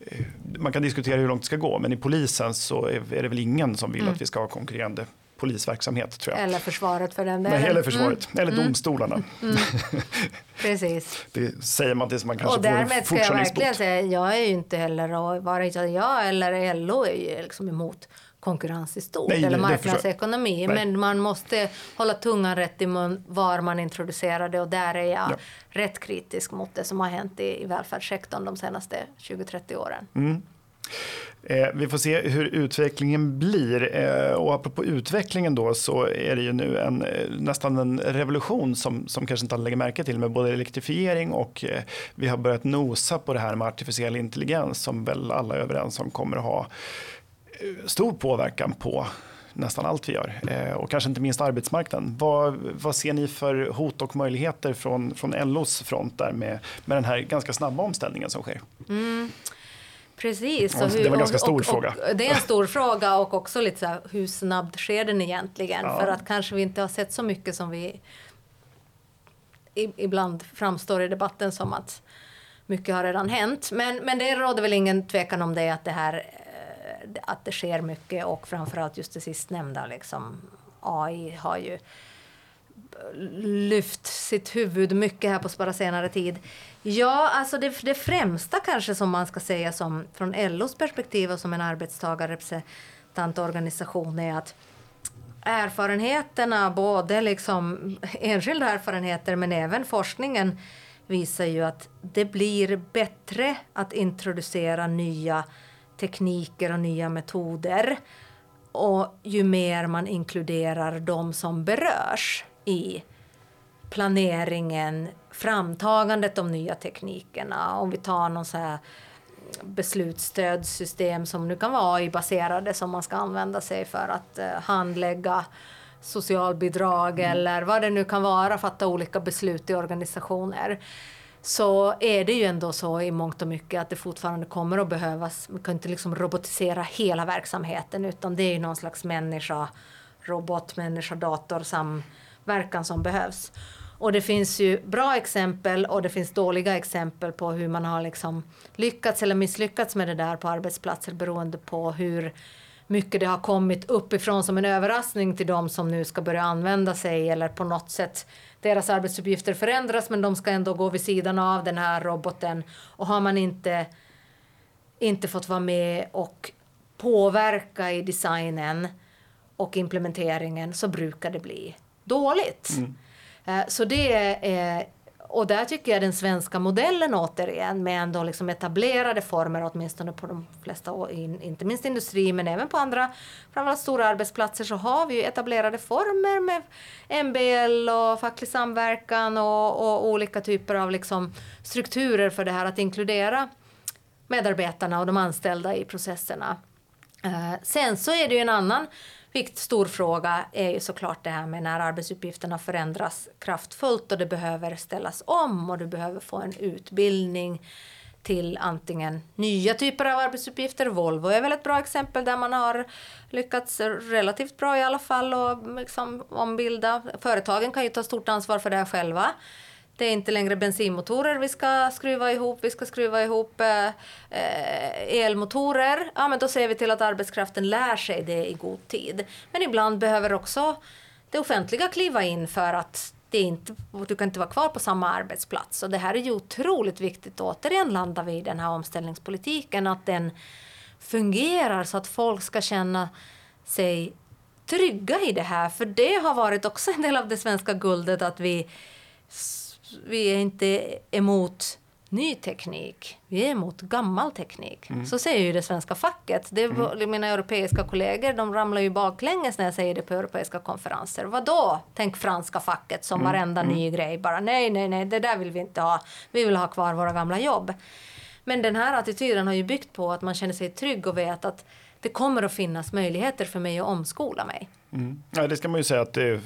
[SPEAKER 1] eh, man kan diskutera hur långt det ska gå, men i polisen så är det väl ingen som vill mm. att vi ska ha konkurrerande polisverksamhet. Tror jag.
[SPEAKER 2] Eller försvaret för den delen.
[SPEAKER 1] Eller försvaret, mm. eller mm. domstolarna. Mm.
[SPEAKER 2] Precis.
[SPEAKER 1] det säger man tills man kanske
[SPEAKER 2] och därmed får en ska jag verkligen säga, jag är ju inte heller, sig jag eller LO är ju liksom emot konkurrens i stort Nej, eller marknadsekonomi. Men man måste hålla tungan rätt i mun var man introducerar det och där är jag ja. rätt kritisk mot det som har hänt i, i välfärdssektorn de senaste 20-30 åren.
[SPEAKER 1] Mm. Eh, vi får se hur utvecklingen blir. Eh, och apropå utvecklingen då så är det ju nu en, eh, nästan en revolution som, som kanske inte alla lägger märke till med både elektrifiering och eh, vi har börjat nosa på det här med artificiell intelligens som väl alla är överens om kommer att ha eh, stor påverkan på nästan allt vi gör eh, och kanske inte minst arbetsmarknaden. Vad, vad ser ni för hot och möjligheter från, från LOs front där med, med den här ganska snabba omställningen som sker?
[SPEAKER 2] Mm. Precis.
[SPEAKER 1] Ja, hur, det var en ganska stor och, fråga.
[SPEAKER 2] Och, det är en stor fråga och också lite så här, hur snabbt sker den egentligen? Ja. För att kanske vi inte har sett så mycket som vi ibland framstår i debatten som att mycket har redan hänt. Men, men det råder väl ingen tvekan om det att det här eh, att det sker mycket och framförallt just det sistnämnda liksom AI har ju lyft sitt huvud mycket här på bara senare tid. Ja, alltså det, det främsta kanske som man ska säga som från LOs perspektiv och som en arbetstagarrepresentantorganisation är att erfarenheterna, både liksom enskilda erfarenheter men även forskningen visar ju att det blir bättre att introducera nya tekniker och nya metoder och ju mer man inkluderar de som berörs i planeringen, framtagandet av nya teknikerna. Om vi tar någon så här beslutsstödssystem som nu kan vara AI-baserade som man ska använda sig för att uh, handlägga socialbidrag mm. eller vad det nu kan vara, fatta olika beslut i organisationer så är det ju ändå så i mångt och mycket att det fortfarande kommer att behövas. Man kan inte liksom robotisera hela verksamheten utan det är ju någon slags människa, robot, människa, dator verkan som behövs. Och det finns ju bra exempel och det finns dåliga exempel på hur man har liksom lyckats eller misslyckats med det där på arbetsplatser beroende på hur mycket det har kommit uppifrån som en överraskning till de som nu ska börja använda sig eller på något sätt deras arbetsuppgifter förändras men de ska ändå gå vid sidan av den här roboten och har man inte, inte fått vara med och påverka i designen och implementeringen så brukar det bli dåligt. Mm. Eh, så det är och där tycker jag den svenska modellen återigen med ändå liksom etablerade former åtminstone på de flesta, inte minst industri men även på andra framförallt stora arbetsplatser så har vi ju etablerade former med MBL och facklig samverkan och, och olika typer av liksom strukturer för det här att inkludera medarbetarna och de anställda i processerna. Uh, sen så är det ju en annan vilket stor fråga är ju såklart det här med när arbetsuppgifterna förändras kraftfullt och det behöver ställas om och du behöver få en utbildning till antingen nya typer av arbetsuppgifter. Volvo är väl ett bra exempel där man har lyckats relativt bra i alla fall och liksom ombilda. Företagen kan ju ta stort ansvar för det här själva. Det är inte längre bensinmotorer vi ska skruva ihop, vi ska skruva ihop eh, elmotorer. Ja, men då ser vi till att arbetskraften lär sig det i god tid. Men ibland behöver också det offentliga kliva in för att det inte, du kan inte vara kvar på samma arbetsplats. Och det här är ju otroligt viktigt. Återigen landar vi i den här omställningspolitiken, att den fungerar så att folk ska känna sig trygga i det här. För det har varit också en del av det svenska guldet att vi vi är inte emot ny teknik, vi är emot gammal teknik. Mm. Så säger ju det svenska facket. Det, mm. Mina europeiska kollegor de ramlar ju baklänges när jag säger det på europeiska konferenser. Vad då? Tänk franska facket som mm. varenda mm. ny grej bara nej, nej, nej, det där vill vi inte ha. Vi vill ha kvar våra gamla jobb. Men den här attityden har ju byggt på att man känner sig trygg och vet att det kommer att finnas möjligheter för mig att omskola mig.
[SPEAKER 1] Mm. Ja, det ska man ju säga att det,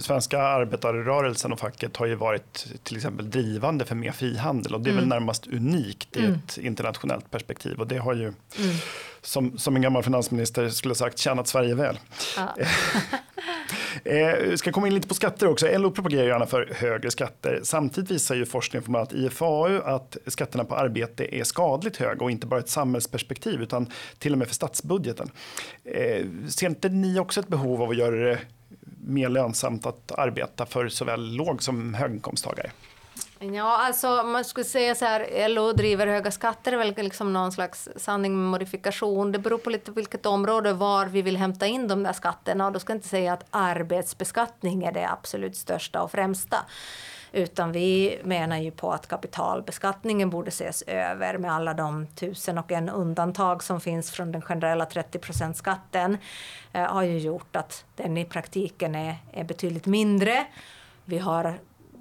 [SPEAKER 1] svenska arbetarrörelsen och facket har ju varit till exempel drivande för mer frihandel och det är mm. väl närmast unikt i mm. ett internationellt perspektiv och det har ju mm. Som, som en gammal finansminister skulle sagt tjänat Sverige väl. Ja. Eh, ska komma in lite på skatter också. LO propagerar gärna för högre skatter. Samtidigt visar ju forskning från bland annat IFAU att skatterna på arbete är skadligt höga och inte bara ett samhällsperspektiv utan till och med för statsbudgeten. Eh, ser inte ni också ett behov av att göra det mer lönsamt att arbeta för såväl låg som höginkomsttagare?
[SPEAKER 2] Ja, alltså man skulle säga så här, LO driver höga skatter är väl liksom någon slags sanning med modifikation. Det beror på lite vilket område var vi vill hämta in de där skatterna och då ska jag inte säga att arbetsbeskattning är det absolut största och främsta. Utan vi menar ju på att kapitalbeskattningen borde ses över med alla de tusen och en undantag som finns från den generella 30 skatten. Eh, har ju gjort att den i praktiken är, är betydligt mindre. Vi har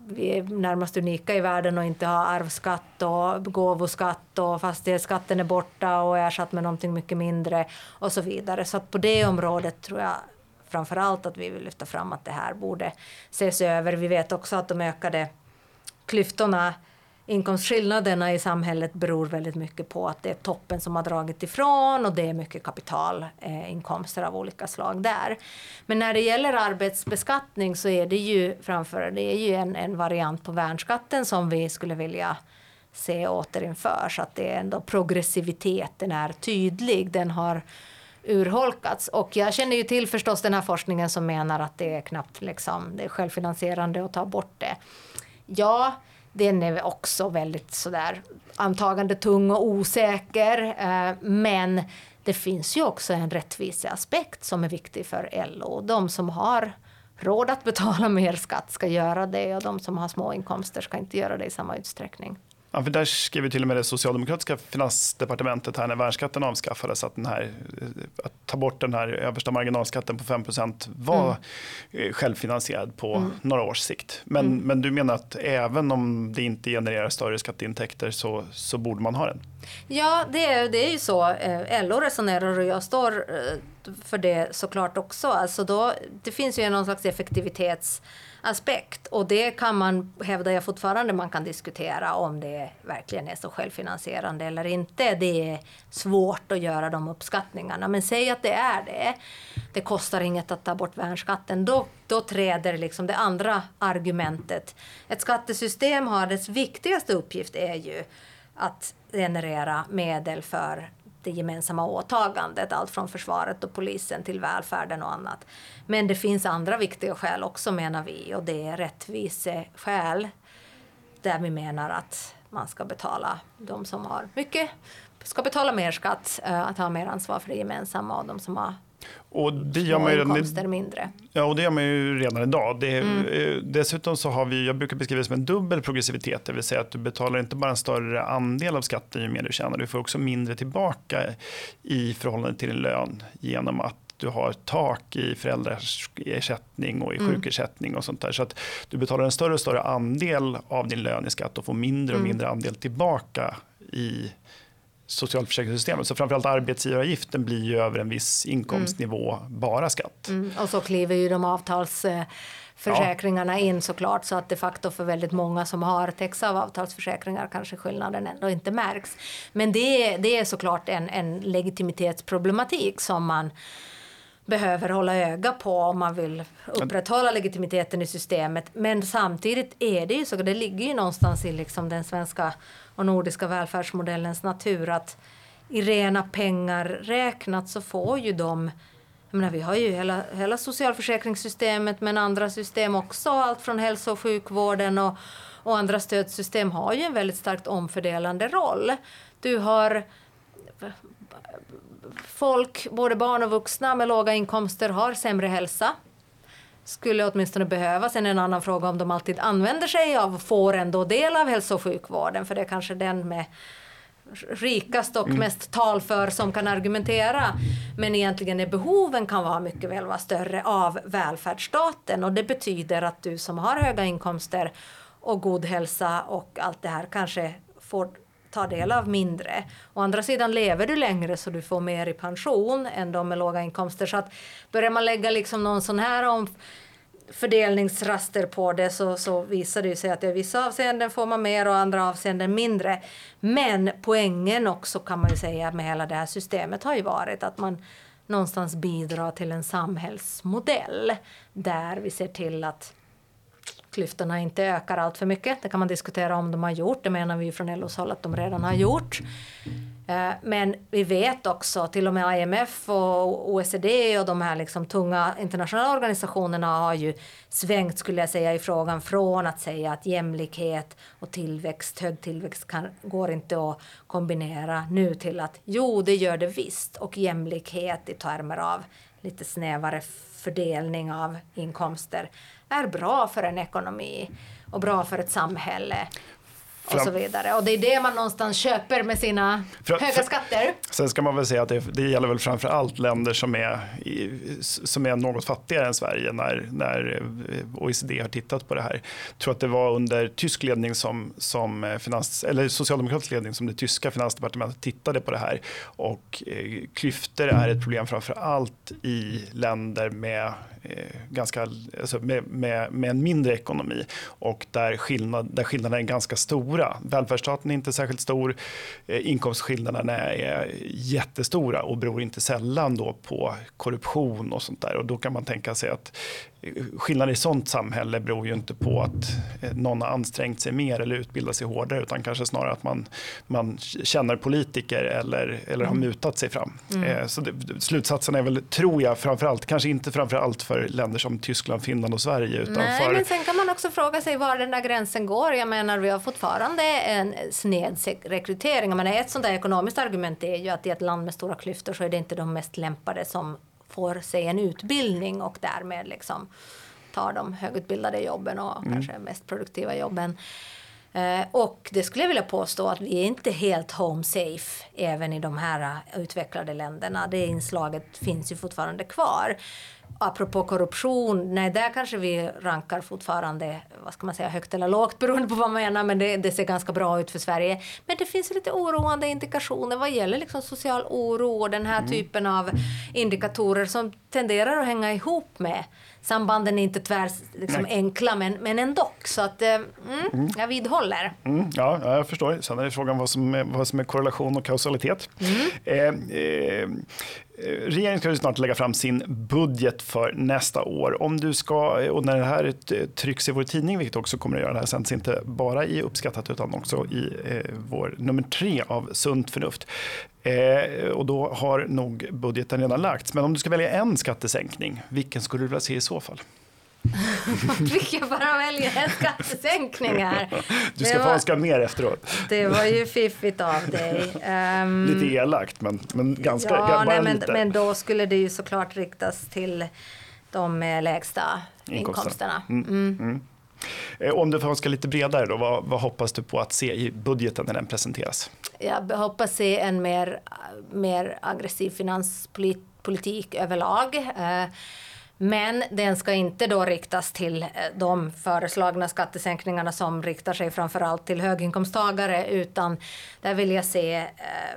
[SPEAKER 2] vi är närmast unika i världen och inte har arvsskatt och gåvoskatt och fastighetsskatten är borta och ersatt med någonting mycket mindre och så vidare. Så att på det området tror jag framför allt att vi vill lyfta fram att det här borde ses över. Vi vet också att de ökade klyftorna inkomstskillnaderna i samhället beror väldigt mycket på att det är toppen som har dragit ifrån och det är mycket kapitalinkomster eh, av olika slag där. Men när det gäller arbetsbeskattning så är det ju framför det är ju en, en variant på värnskatten som vi skulle vilja se återinförs. Att det är ändå progressiviteten är tydlig. Den har urholkats. Och jag känner ju till förstås den här forskningen som menar att det är knappt liksom, det är självfinansierande att ta bort det. Ja, den är också väldigt sådär antagande tung och osäker. Eh, men det finns ju också en rättviseaspekt som är viktig för LO. De som har råd att betala mer skatt ska göra det och de som har små inkomster ska inte göra det i samma utsträckning.
[SPEAKER 1] Ja, för där skriver till och med det socialdemokratiska finansdepartementet här när värnskatten avskaffades att, den här, att ta bort den här översta marginalskatten på 5 var mm. självfinansierad på mm. några års sikt. Men, mm. men du menar att även om det inte genererar större skatteintäkter så, så borde man ha den?
[SPEAKER 2] Ja, det är, det är ju så. Eh, LO resonerar och jag står eh, för det såklart också. Alltså då, det finns ju någon slags effektivitets aspekt. Och det kan man, hävdar jag fortfarande, man kan diskutera om det verkligen är så självfinansierande eller inte. Det är svårt att göra de uppskattningarna. Men säg att det är det. Det kostar inget att ta bort värnskatten. Då, då träder liksom det andra argumentet. Ett skattesystem har dess viktigaste uppgift är ju att generera medel för det gemensamma åtagandet, allt från försvaret och polisen till välfärden och annat. Men det finns andra viktiga skäl också menar vi och det är rättviseskäl där vi menar att man ska betala, de som har mycket ska betala mer skatt, eh, att ha mer ansvar för det gemensamma och de som har och det gör man ju redan, mindre.
[SPEAKER 1] Ja, och det gör man ju redan idag. Det, mm. Eh, dessutom så har vi, jag brukar beskriva det som en dubbel progressivitet, det vill säga att du betalar inte bara en större andel av skatten ju mer du tjänar, du får också mindre tillbaka i förhållande till din lön genom att du har tak i föräldraersättning och i mm. sjukersättning och sånt där. Så att du betalar en större och större andel av din lön i skatt och får mindre och mm. mindre andel tillbaka i socialförsäkringssystemet. Så framförallt arbetsgivaravgiften blir ju över en viss inkomstnivå mm. bara skatt.
[SPEAKER 2] Mm. Och så kliver ju de avtalsförsäkringarna ja. in såklart så att de facto för väldigt många som har täcks av avtalsförsäkringar kanske skillnaden ändå inte märks. Men det, det är såklart en, en legitimitetsproblematik som man behöver hålla öga på om man vill upprätthålla legitimiteten i systemet. Men samtidigt är det ju så, det ligger ju någonstans i liksom den svenska och nordiska välfärdsmodellens natur att i rena pengar räknat så får ju de jag menar, vi har ju hela, hela socialförsäkringssystemet men andra system också, allt från hälso och sjukvården och, och andra stödsystem har ju en väldigt starkt omfördelande roll. Du har folk, både barn och vuxna med låga inkomster har sämre hälsa. Skulle åtminstone behövas. Sen en annan fråga om de alltid använder sig av, får ändå del av hälso och sjukvården, för det är kanske den med rikast och mm. mest talför som kan argumentera. Men egentligen är behoven kan vara mycket väl vara större av välfärdsstaten och det betyder att du som har höga inkomster och god hälsa och allt det här kanske får ta del av mindre. Å andra sidan lever du längre så du får mer i pension än de med låga inkomster. Så att börjar man lägga liksom någon sån här om fördelningsraster på det så, så visar det sig att i vissa avseenden får man mer och andra avseenden mindre. Men poängen också kan man ju säga med hela det här systemet har ju varit att man någonstans bidrar till en samhällsmodell där vi ser till att klyftorna inte ökar allt för mycket. Det kan man diskutera om de har gjort. Det menar vi från LOs håll att de redan har gjort. Eh, men vi vet också, till och med IMF och OECD och de här liksom tunga internationella organisationerna har ju svängt skulle jag säga i frågan från att säga att jämlikhet och tillväxt, hög tillväxt kan, går inte att kombinera nu till att jo, det gör det visst och jämlikhet i termer av lite snävare fördelning av inkomster är bra för en ekonomi och bra för ett samhälle och så vidare. Och det är det man någonstans köper med sina för, höga för, skatter.
[SPEAKER 1] Sen ska man väl säga att det, det gäller väl framför allt länder som är, som är något fattigare än Sverige när, när OECD har tittat på det här. Jag tror att det var under tysk ledning som, som finans, eller socialdemokratisk ledning som det tyska finansdepartementet tittade på det här. Och eh, klyftor är ett problem framför allt i länder med Eh, Eh, ganska, alltså med, med, med, en mindre ekonomi och där, skillnad, där skillnaderna är ganska stora. Välfärdsstaten är inte särskilt stor, eh, inkomstskillnaderna är jättestora och beror inte sällan då på korruption och sånt där. Och då kan man tänka sig att skillnader i sånt samhälle beror ju inte på att eh, någon har ansträngt sig mer eller utbildat sig hårdare utan kanske snarare att man, man känner politiker eller, eller har mm. mutat sig fram. Mm. Eh, så det, slutsatsen är väl, tror jag, framförallt, kanske inte framförallt för länder som Tyskland, Finland och Sverige. Utan
[SPEAKER 2] Nej,
[SPEAKER 1] för...
[SPEAKER 2] men sen kan man också fråga sig var den där gränsen går. Jag menar, vi har fortfarande en sned rekrytering. Jag menar, ett sånt där ekonomiskt argument är ju att i ett land med stora klyftor så är det inte de mest lämpade som får sig en utbildning och därmed liksom tar de högutbildade jobben och mm. kanske mest produktiva jobben. Eh, och det skulle jag vilja påstå att vi är inte helt home safe även i de här utvecklade länderna. Det inslaget finns ju fortfarande kvar apropå korruption, nej där kanske vi rankar fortfarande, vad ska man säga, högt eller lågt beroende på vad man menar, men det, det ser ganska bra ut för Sverige. Men det finns lite oroande indikationer vad gäller liksom social oro och den här mm. typen av indikatorer som tenderar att hänga ihop med sambanden är inte tvär liksom enkla, men, men ändå. Så att, eh, mm, mm. jag vidhåller.
[SPEAKER 1] Mm, ja, jag förstår. Sen är det frågan vad som är, vad som är korrelation och kausalitet. Mm. Eh, eh, Regeringen ska ju snart lägga fram sin budget för nästa år. Om du ska, och när det här trycks i vår tidning, vilket också kommer att göra, det här sänds inte bara i Uppskattat utan också i eh, vår nummer tre av Sunt förnuft. Eh, och då har nog budgeten redan lagts. Men om du ska välja en skattesänkning, vilken skulle du vilja se i så fall?
[SPEAKER 2] Fick jag bara välja en skattesänkning här?
[SPEAKER 1] Du ska var, få önska mer efteråt.
[SPEAKER 2] Det var ju fiffigt av dig.
[SPEAKER 1] Um, lite elakt, men, men ganska
[SPEAKER 2] ja, nej, men. Men då skulle det ju såklart riktas till de lägsta inkomsterna. Mm, mm. Mm.
[SPEAKER 1] Eh, om du får önska lite bredare, då, vad, vad, hoppas du på att se i budgeten när den presenteras?
[SPEAKER 2] Jag hoppas se en mer, mer aggressiv finanspolitik överlag. Eh, men den ska inte då riktas till eh, de föreslagna skattesänkningarna som riktar sig framförallt till höginkomsttagare utan där vill jag se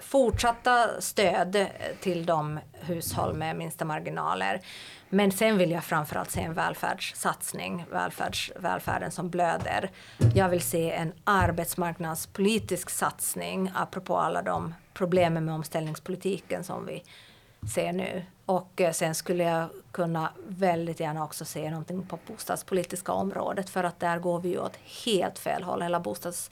[SPEAKER 2] fortsatta stöd till de hushåll med minsta marginaler. Men sen vill jag framförallt se en välfärdssatsning, välfärds, välfärden som blöder. Jag vill se en arbetsmarknadspolitisk satsning apropå alla de problemen med omställningspolitiken som vi ser nu. Och eh, sen skulle jag kunna väldigt gärna också se någonting på bostadspolitiska området för att där går vi ju åt helt fel håll. Hela bostads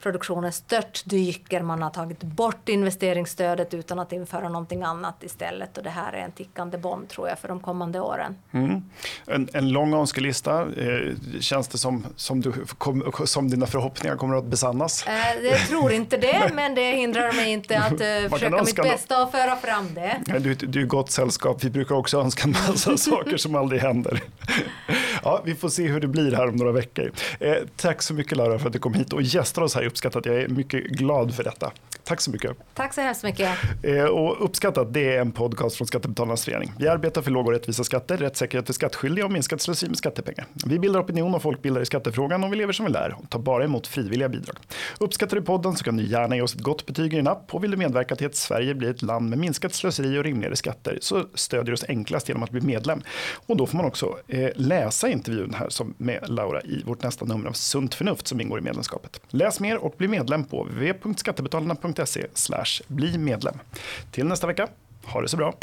[SPEAKER 2] produktionen störtdyker. Man har tagit bort investeringsstödet utan att införa någonting annat istället. Och det här är en tickande bomb tror jag för de kommande åren.
[SPEAKER 1] Mm. En, en lång önskelista. Eh, känns det som, som, du, kom, som dina förhoppningar kommer att besannas?
[SPEAKER 2] Eh, jag tror inte det, men det hindrar mig inte att eh, försöka mitt bästa och föra fram det.
[SPEAKER 1] Du, du är gott sällskap. Vi brukar också önska en massa saker som aldrig händer. Ja, vi får se hur det blir här om några veckor. Eh, tack så mycket Laura för att du kom hit och gästade oss här uppskattat. Jag är mycket glad för detta. Tack så mycket.
[SPEAKER 2] Tack så hemskt mycket.
[SPEAKER 1] Eh, och uppskattat, det är en podcast från Skattebetalarnas förening. Vi arbetar för låga och rättvisa skatter, rättssäkerhet för skattskyldiga och minskat slöseri med skattepengar. Vi bildar opinion och folkbildar i skattefrågan och vi lever som vi lär och tar bara emot frivilliga bidrag. Uppskattar du podden så kan du gärna ge oss ett gott betyg i din app och vill du medverka till att Sverige blir ett land med minskat slöseri och rimligare skatter så stödjer du oss enklast genom att bli medlem. Och då får man också eh, läsa intervjun här som med Laura i vårt nästa nummer av Sunt förnuft som ingår i medlemskapet. Läs mer och bli medlem på www.skattebetalarna.se bli medlem. Till nästa vecka, ha det så bra.